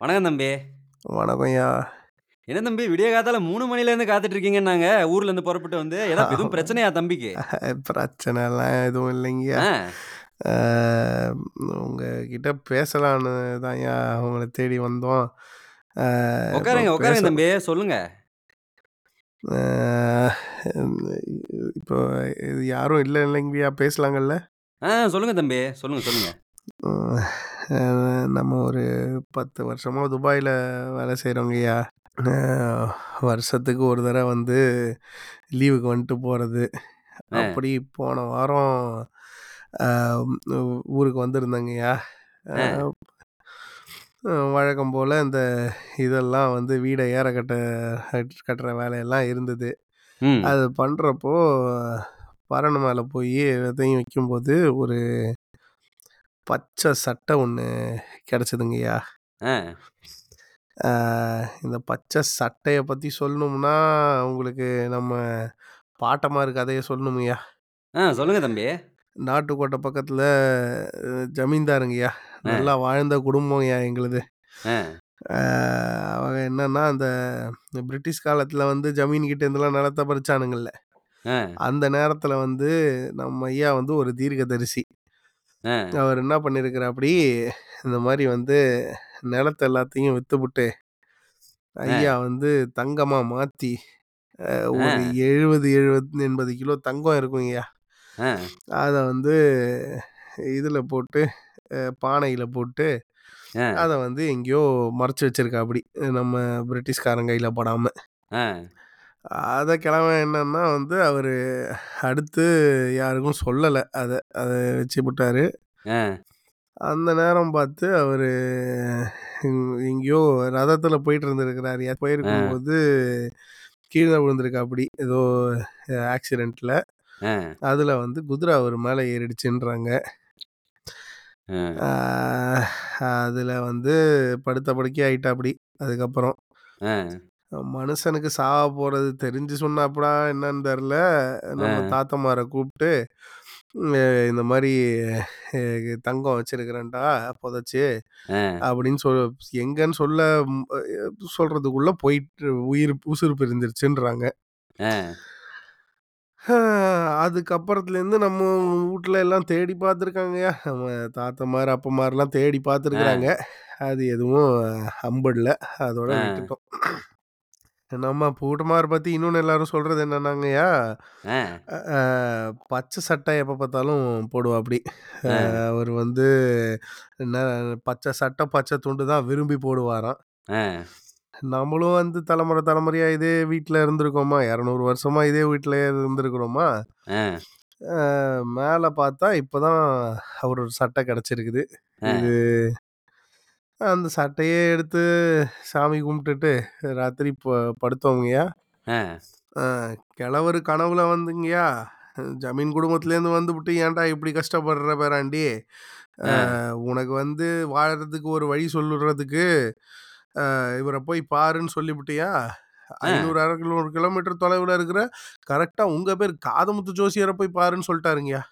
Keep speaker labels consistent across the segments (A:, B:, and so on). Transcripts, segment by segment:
A: வணக்கம் தம்பி.
B: வணக்கம்யா.
A: என்ன தம்பி விடிய காத்தால 3 மணிலேருந்து காத்துட்டு இருக்கீங்கன்னாங்க, ஊர்லேருந்து புறப்பட்டு வந்து. ஏதா எதுவும் பிரச்சனையா தம்பிக்கு?
B: பிரச்சனைலாம் எதுவும் இல்லைங்கய்யா.
A: ஆ.
B: ஆ உங்ககிட்ட பேசலான்னு தான்யா உங்கள தேடி வந்தோம்.
A: உட்காருங்க, உட்காருங்க தம்பி. சொல்லுங்க.
B: இப்போ யாரும் இல்ல இல்லைங்கய்யா பேசலாங்கல்ல?
A: ஆ சொல்லுங்க தம்பி. சொல்லுங்க, சொல்லுங்க.
B: நம்ம ஒரு 10 வருஷமா துபாயில வேலை செய்றோங்கய்யா. ஆ வருஷத்துக்கு ஒரு தடவ வந்து லீவுக்கு வந்துட்டு போறது.
A: ஆ.
B: அப்படி போன வாரம் ஊருக்கு வந்திருந்தேங்கய்யா. வழக்கம் போல இந்த இதெல்லாம் வந்து வீட ஏற கட்ட கட்டுற வேலையெல்லாம் இருந்தது. அது பண்றப்போ பரண் மேல போயி எல்லாத்தையும் வைக்கும்போது, ஒரு பச்சை சட்டை ஒண்ணு கிடைச்சதுங்கய்யா.
A: ஆ.
B: ஆ இந்த பச்சை சட்டைய பத்தி சொல்லணும்னா, உங்களுக்கு நம்ம பாட்டமாரு கதைய சொல்லணும்யா.
A: ஆ சொல்லுங்க தம்பி.
B: நாட்டுக்கோட்டை பக்கத்துல ஜமீன்தாருங்கய்யா.
A: ஆ.
B: நல்லா வாழ்ந்த குடும்பம்யா எங்களுது.
A: ஆ.
B: ஆ அவங்க என்னன்னா, அந்த பிரிட்டிஷ் காலத்துல வந்து ஜமீன் கிட்ட இருந்துலாம் நிலத்த பறிச்சானுங்கல்ல.
A: ஆ.
B: அந்த நேரத்துல வந்து நம்ம ஐயா வந்து ஒரு தீர்க்கதரிசி.
A: ஆ.
B: அவர் என்ன பண்ணியிருக்கிறாப்படி, இந்த மாரி வந்து நிலத்த எல்லாத்தையும் வித்துப்புட்டு,
A: ஆ.
B: ஐயா வந்து தங்கமா மாத்தி,
A: ஆ.
B: ஒரு 70, 70, 80 கிலோ தங்கம் இருக்குங்கய்யா.
A: ஆ.
B: அத வந்து இதுல போட்டு, பானையில போட்டு,
A: ஆ.
B: அத வந்து எங்கேயோ மறைச்சு வச்சிருக்காப்படி. நம்ம பிரிட்டிஷ்காரன் கையில படாம.
A: ஆ.
B: அத கிழவன் என்னன்னா வந்து, அவரு அடுத்து யாருக்கும் சொல்லல அத. அத வச்சுப்புட்டாரு.
A: ஆ.
B: அந்த நேரம் பார்த்து அவரு எங்கேயோ ரதத்துல போயிட்டு இருந்திருக்கிறாருய்யா.
A: ஆ.
B: போயிருக்கும்போது கீழ விழுந்திருக்காப்படி. ஏதோ ஆக்சிடென்ட்ல.
A: ஆ.
B: அதுல வந்து குதிரை அவர் மேல ஏறிடுச்சுன்றாங்க. அதுல வந்து படுத்த படுக்கை ஆயிட்டாப்படி. அதுக்கப்புறம். மனுஷனுக்கு சாவ போறது தெரிஞ்சு சொன்னாப்புடா என்னன்னு தெர்ல. நம்ம
A: ஆ.
B: தாத்தமார அ இந்த அ தங்கம் வச்சிருக்கிறேன்டா புதைச்சு.
A: ஆ.
B: அப்படின்னு சொல் எங்கன்னு சொல்ல ம் சொல்றதுக்குள்ள போயிட்டு உயிர் உசுரு பிரிந்துருச்சுன்றாங்க.
A: ஆ.
B: ஆ அதுக்கப்புறத்துலேருந்து நம்ம வூட்ல எல்லாம் தேடி பார்த்துருக்காங்கய்யா. நம்ம தாத்தமார், அப்பமார்லாம் தேடி
A: ஆ.
B: பார்த்துருக்குறாங்க. அது எதுவும் அம்படல. அதோட
A: ஆ.
B: விட்டுட்டோம். நம்ம பூட்டமார பத்தி இன்னொன்னு எல்லாரும் சொல்றது என்னன்னாங்கய்யா, பச்சை சட்டை எப்ப பார்த்தாலும் போடுவாப்படி. அ
A: ஆ.
B: அவரு வந்து என்ன பச்சை சட்டை, பச்சை துண்டு தான் விரும்பி போடுவாராம். நம்மளும் வந்து தலைமுறை தலைமுறையா இதே வீட்ல இருந்திருக்கோமா, 200 வருஷமா இதே வீட்லயே இருந்திருக்கிறோமா, மேல பார்த்தா இப்பதான் அவரோட சட்டை கிடைச்சிருக்குது. இது அந்த சட்டையே எடுத்து சாமி கும்பிட்டுட்டு ராத்திரி ப படுத்தோங்கய்யா.
A: ஆ.
B: கிழவரு கனவுல வந்துங்கய்யா, ஜமீன் குடும்பத்துலேருந்து வந்துபுட்டு ஏன்டா இப்படி கஷ்டப்படுற பேராண்டி? உனக்கு வந்து வாழறதுக்கு ஒரு வழி சொல்லுறதுக்கு, இவர போய் பாருன்னு சொல்லிப்புட்டியா?
A: ஆ.
B: 500, 600 கிலோமீட்டர் தொலைவுல இருக்கிற கரெக்ட்டா உங்க பேர் காதமுத்து ஜோசியர போய் பாருன்னு சொல்ட்டாருங்கய்யா.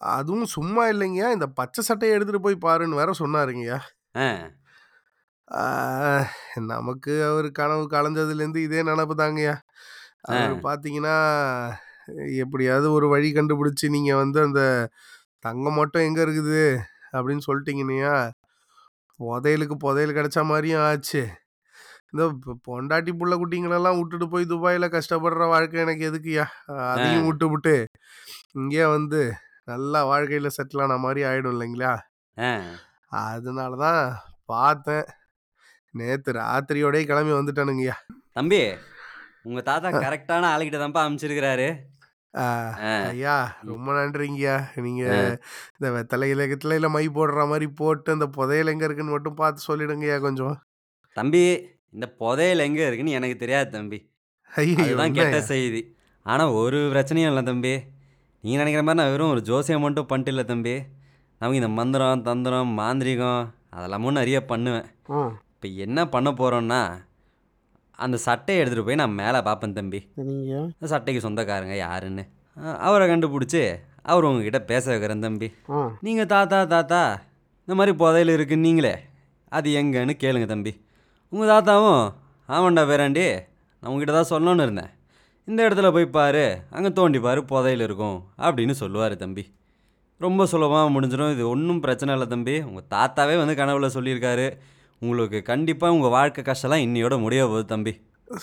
B: அதுவும் சும்மா இல்லைங்கய்யா, இந்த பச்சை சட்டைய எடுத்துட்டு போய் பாருன்னு வேற சொன்னாருங்கய்யா.
A: ஆ.
B: நமக்கு அவரு கனவு கலஞ்சதுலேருந்து இதே நெனப்பு தாங்கய்யா.
A: ஆ.
B: அவரு பார்த்தீங்கன்னா, எப்படியாவது ஒரு வழி கண்டுபிடிச்சு நீங்க வந்து அந்த தங்கம் மட்டும் எங்க இருக்குது அப்படின்னு சொல்லிட்டீங்கன்னையா, புதையலுக்கு புதையல் கிடைச்ச மாரியும் ஆச்சு. இந்த பொ பொண்டாட்டி புள்ள குட்டிங்களெல்லாம் வுட்டுட்டு போய் துபாயில கஷ்டப்படுற வாழ்க்கை எனக்கு எதுக்குய்யா? அதையும்
A: ஆ.
B: வுட்டுப்புட்டு, இங்கேயே வந்து நல்லா வாழ்க்கையில செட்டில் ஆன மாரி ஆயிடும் இல்லைங்களா?
A: ஆ.
B: அதனால தான் பார்த்தேன். நேத்து ராத்திரியோடயே கிளம்பி வந்துட்டானுங்கய்யா.
A: தம்பி, உங்க தாத்தா
B: அ.
A: கரெக்ட்டான ஆளுகிட்ட தான்ப்பா அனுப்பிச்சிருக்கிறாரு.
B: ஆ
A: ஆ.
B: ஐயா. ரொம்ப நன்றிங்கய்யா. நீங்க
A: ஆ.
B: இந்த வெத்தலையில கித்தலையில மை போடுற மாரி போட்டு, அந்த புதையல் எங்க இருக்குன்னு மட்டும் பார்த்து சொல்லிடுங்கய்யா கொஞ்சம்.
A: தம்பி, இந்த புதையல் எங்க இருக்குன்னு எனக்கு தெரியாது தம்பி. அதுதான் கெட்ட? செய்தி. ஆனா ஒரு பிரச்சனையும் இல்ல தம்பி. நீங்க நெனைக்கிற மாரி நான் வெறும் ஒரு ஜோசியம் மட்டும் பண்ணிட்டு இல்ல தம்பி. நமக்கு இந்த மந்திரம், தந்திரம், மாந்திரீகம் அதெல்லாமும் நெறைய பண்ணுவேன். இப்ப என்ன பண்ண போறோம்னா, அந்த சட்டைய எடுத்துட்டு போய் நான் மேல பார்ப்பேன் தம்பி. அந்த சட்டைக்கு சொந்தக்காரங்க யாருன்னு. அவர கண்டுபுடிச்சு, அவரு உங்ககிட்ட பேச வைக்கிறேன் தம்பி.
B: ஆ.
A: நீங்க தாத்தா, தாத்தா இந்த மாரி புதையல் இருக்குன்னீங்களே, அது எங்கன்னு கேளுங்க தம்பி உங்கள் தாத்தாவும் ஆமாண்டா பேராண்டி நான் உங்ககிட்ட தான் சொல்லணும்னு இருந்தேன் இந்த இடத்துல போய் பாரு அங்கே தோண்டி பாரு புதையல் இருக்கும் அப்படின்னு சொல்லுவார் தம்பி. ரொம்ப சுலபமாக முடிஞ்சிடும். இது ஒன்றும் பிரச்சனை இல்லை தம்பி. உங்கள் தாத்தாவே வந்து கனவுல சொல்லியிருக்காரு. உங்களுக்கு கண்டிப்பாக உங்கள் வாழ்க்கை கஷ்டம்லாம் இன்னையோட முடிய போகுது தம்பி.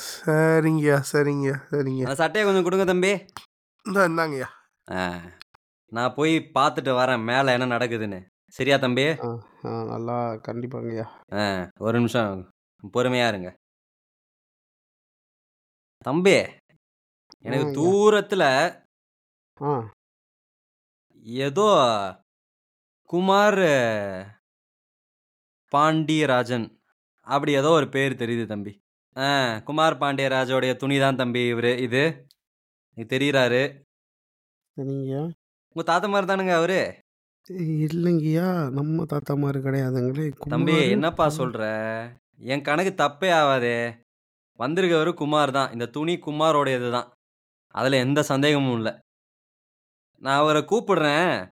B: சரிங்கய்யா சரிங்கய்யா சரிங்க.
A: அந்த சட்டையை கொஞ்சம் கொடுங்க தம்பி.
B: இந்த இந்தாங்கய்யா.
A: ஆ நான் போய் பார்த்துட்டு வரேன். மேலே என்ன நடக்குதுன்னு. சரியா தம்பி?
C: நல்லா கண்டிப்பாங்கய்யா.
A: ஆ ஒரு நிமிஷம் பொறுமையாக இருங்க. தம்பி எனக்கு. தூரத்தில் ஏதோ குமார் பாண்டியராஜன் அப்படி ஏதோ ஒரு பேர் தெரியுது தம்பி. ஆ குமார் பாண்டியராஜோடைய துணி தான் தம்பி இவர் இது. தெரியுறாரு.
C: சரிங்கய்யா
A: உங்கள் தாத்தா மாதிரி தானுங்க அவரு?
C: இல்லைங்கய்யா. நம்ம தாத்தா மாதிரி கிடையாதுங்களே.
A: தம்பி. என்னப்பா சொல்ற? என் கணக்கு தப்பே ஆகாதே வந்திருக்கவர் குமார் தான். இந்த துணி குமாரோடையது தான் அதில் எந்த சந்தேகமும் இல்லை. நான் அவரை கூப்பிடுறேன்.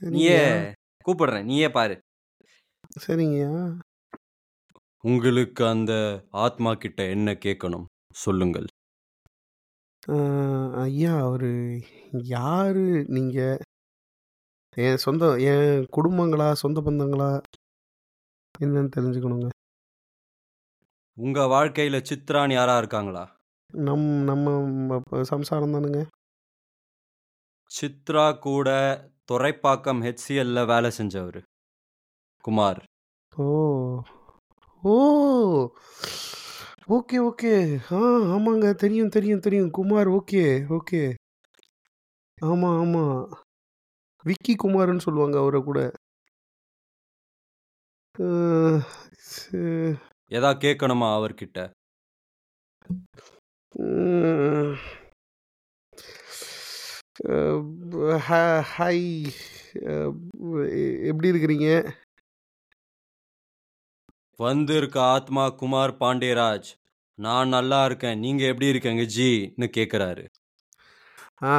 A: நீயே
C: சரிங்கய்யா.
A: கூப்பிடுறேன். நீயே பாரு.
C: சரிங்கய்யா.
A: உங்களுக்கு அந்த ஆத்மா கிட்ட என்ன கேட்கணும் சொல்லுங்கள்.
C: ஆ, ஐயா அவரு யாரு நீங்க? என் சொந்த என் குடும்பங்களா சொந்த பந்தங்களா? என்னன்னு தெரிஞ்சுக்கணுங்க.
A: உங்க வாழ்க்கையில சித்ரான்னு யாரா இருக்காங்களா?
C: நம் நம்ம சம்சாரம் தானுங்க
A: சித்ரா கூட துறைப்பாக்கம் ஹெச்சிஎல்ல வேலை செஞ்சவர். குமார்.
C: ஓ. ஓ. Okay okay. ஆ ஆமாங்க. தெரியும் தெரியும் தெரியும். Kumar okay okay. ஆமாம் ஆமாம் விக்கி குமார்னு சொல்லுவாங்க அவரை கூட.
A: ஏதா கேட்கணுமா அவர்கிட்ட?
C: ஹாய் எப்படி இருக்கிறீங்க?
A: வந்திருக்க ஆத்மா குமார் பாண்டியராஜ் நான் நல்லா இருக்கேன். நீங்க எப்படி இருக்கீங்க? ஜின்னு கேக்குறாரு.
C: ஆ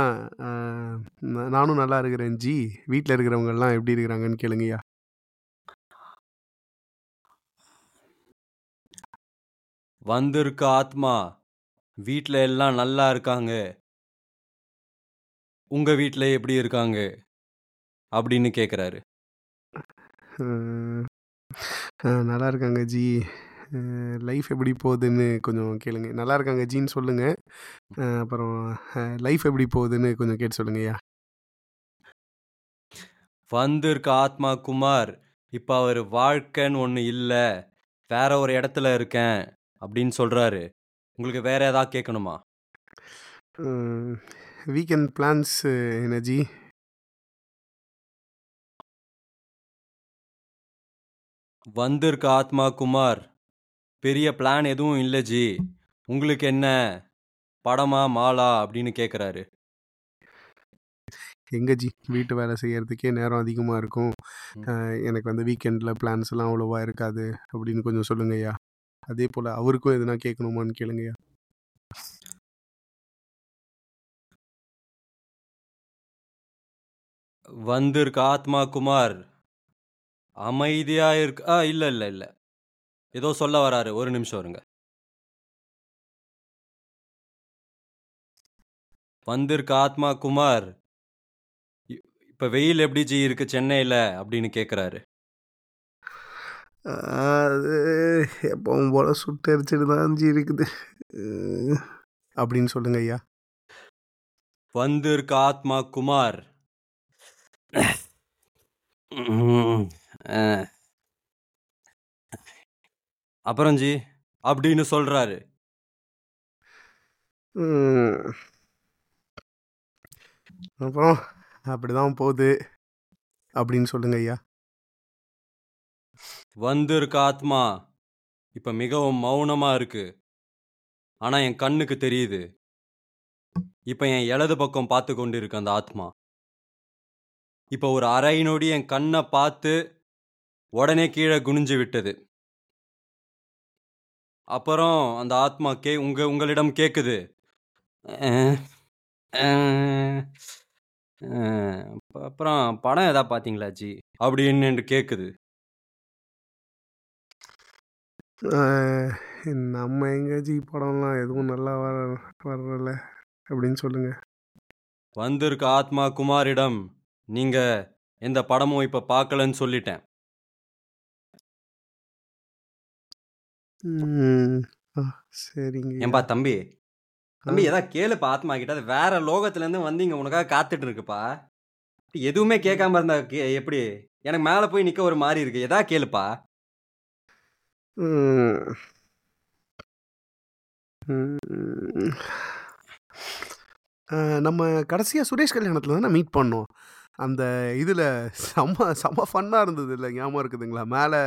C: நானும் நல்லா இருக்கிறேன் ஜி. வீட்டில் இருக்கிறவங்க எல்லாம் எப்படி இருக்கிறாங்கன்னு கேளுங்கய்யா.
A: வந்திருக்க ஆத்மா வீட்ல எல்லாம் நல்லா இருக்காங்க. உங்க வீட்ல எப்படி இருக்காங்க? அப்படின்னு கேக்குறாரு.
C: ஆ, நல்லா இருக்காங்க ஜி. லைஃப் எப்படி போகுதுன்னு கொஞ்சம் கேளுங்க. நல்லா இருக்காங்க ஜின்னு சொல்லுங்க. அப்புறம் லைஃப் எப்படி போகுதுன்னு கொஞ்சம் கேட்டு சொல்லுங்கய்யா
A: வந்திருக்க ஆத்மா குமார் இப்போ அவர் வாழ்க்கைன்னு ஒன்று இல்லை. வேற ஒரு இடத்துல இருக்கேன் அப்படின்னு சொல்றாரு. உங்களுக்கு வேற ஏதாவது கேட்கணுமா?
C: வீக்கெண்ட் பிளான்ஸ் என்ன ஜி
A: வந்திருக்க ஆத்மா குமார் பெரிய பிளான் எதுவும் இல்லை ஜி. உங்களுக்கு என்ன? படமா மாலா அப்படின்னு கேட்குறாரு
C: எங்க ஜி? வீட்டு வேலை செய்யறதுக்கே நேரம் அதிகமாக இருக்கும். எனக்கு வந்து வீக்கெண்டில் பிளான்ஸ் எல்லாம் அவ்வளோவா இருக்காது அப்படின்னு கொஞ்சம் சொல்லுங்கய்யா அதே போல் அவருக்கும் எதுனா கேட்கணுமான்னு கேளுங்கய்யா
A: வந்திருக்க ஆத்மா குமார். அமைதியா இருக்கு ஆ இல்லை இல்லை இல்லை. ஏதோ சொல்ல வராரு. ஒரு நிமிஷம் வருங்க வந்திருக்க ஆத்மா குமார். இப்போ வெயில் எப்படி ஜி இருக்கு சென்னையில்? அப்படின்னு கேட்குறாரு
C: அது எப்பவும் போல சுட்டு அரிச்சிட்டு தான் ஜி இருக்குது. அப்படின்னு சொல்லுங்க ஐயா.
A: வந்திருக்க ஆத்மா குமார். அப்புறம் ஜி அப்படின்னு சொல்றாரு.
C: அப்புறம் அப்படிதான் போகுது. அப்படின்னு சொல்லுங்க ஐயா.
A: வந்திருக்க ஆத்மா. இப்ப மிகவும் மௌனமா இருக்கு. ஆனா என் கண்ணுக்கு தெரியுது. இப்ப என் இடது பக்கம் பார்த்து கொண்டிருக்கு அந்த ஆத்மா. இப்ப ஒரு அரை நொடி என் கண்ணை பார்த்து உடனே கீழே குனிஞ்சு விட்டது. அப்புறம் அந்த ஆத்மா கே உங்க உங்களிடம் கேக்குது. அப்புறம் படம் எதா பார்த்தீங்களா ஜி? அப்படின்னு என்று
C: கேட்குது நம்ம எங்க ஜி படம்லாம் எதுவும் நல்லா வர வர்றல அப்படின்னு சொல்லுங்க.
A: வந்திருக்க ஆத்மா குமாரிடம் நீங்க எந்த படமும் இப்ப பார்க்கலன்னு சொல்லிட்டேன்.
C: சரிங்க.
A: ஏன்பா தம்பி தம்பி ஏதா கேளுப்பா ஆத்மா கிட்ட அது வேற லோகத்துல இருந்து வந்து இங்க உனக்காக காத்துட்டு இருக்குப்பா. எதுவுமே கேட்காம இருந்தா கே- எப்படி? எனக்கு மேல போய் நிக்க ஒரு மாதிரி இருக்கு. எதா கேளுப்பா.
C: நம்ம கடைசியாக சுரேஷ் கல்யாணத்தில் தானே மீட் பண்ணோம். அந்த இதில் செம்ம செம்ம ஃபன்னாக இருந்தது. இல்லை ஞாபகம் இருக்குதுங்களா? மேலே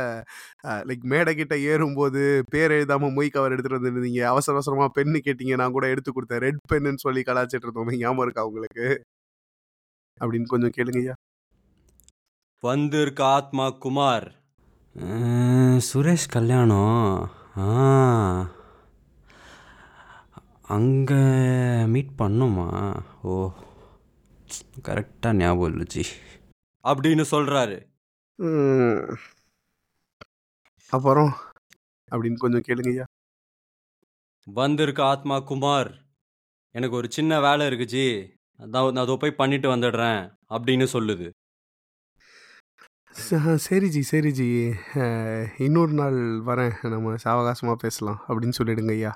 C: லைக் மேடைக்கிட்ட ஏறும்போது பேர் எழுதாமல் மொய் கவர் எடுத்துகிட்டு வந்துருந்தீங்க. அவசர அவசரமாக பென்னு கேட்டீங்க. நான் கூட எடுத்து கொடுத்தேன். ரெட் பென்னு சொல்லி கலாச்சிட்டு இருந்தோம். ஞாபகம் இருக்கா உங்களுக்கு? அப்படின்னு கொஞ்சம் கேளுங்கய்யா.
A: வந்திருக்க ஆத்மா குமார். சுரேஷ் கல்யாணம். ஆ. அங்கே மீட் பண்ணுமா? ஓ. கரெக்டாக ஞாபகம் இல்லை ஜி. அப்படின்னு சொல்கிறாரு
C: ம். அப்புறம்? அப்படின்னு கொஞ்சம் கேளுங்கய்யா
A: வந்திருக்க ஆத்மா குமார் எனக்கு ஒரு சின்ன வேலை இருக்கு ஜி. அதான் நான் அதை போய் பண்ணிட்டு வந்துடுறேன் அப்படின்னு சொல்லுது.
C: சரிஜி சரி ஜி சரி ஜி. இன்னொரு நாள் வரேன். நம்ம சாவகாசமாக பேசலாம் அப்படின்னு சொல்லிடுங்க ஐயா.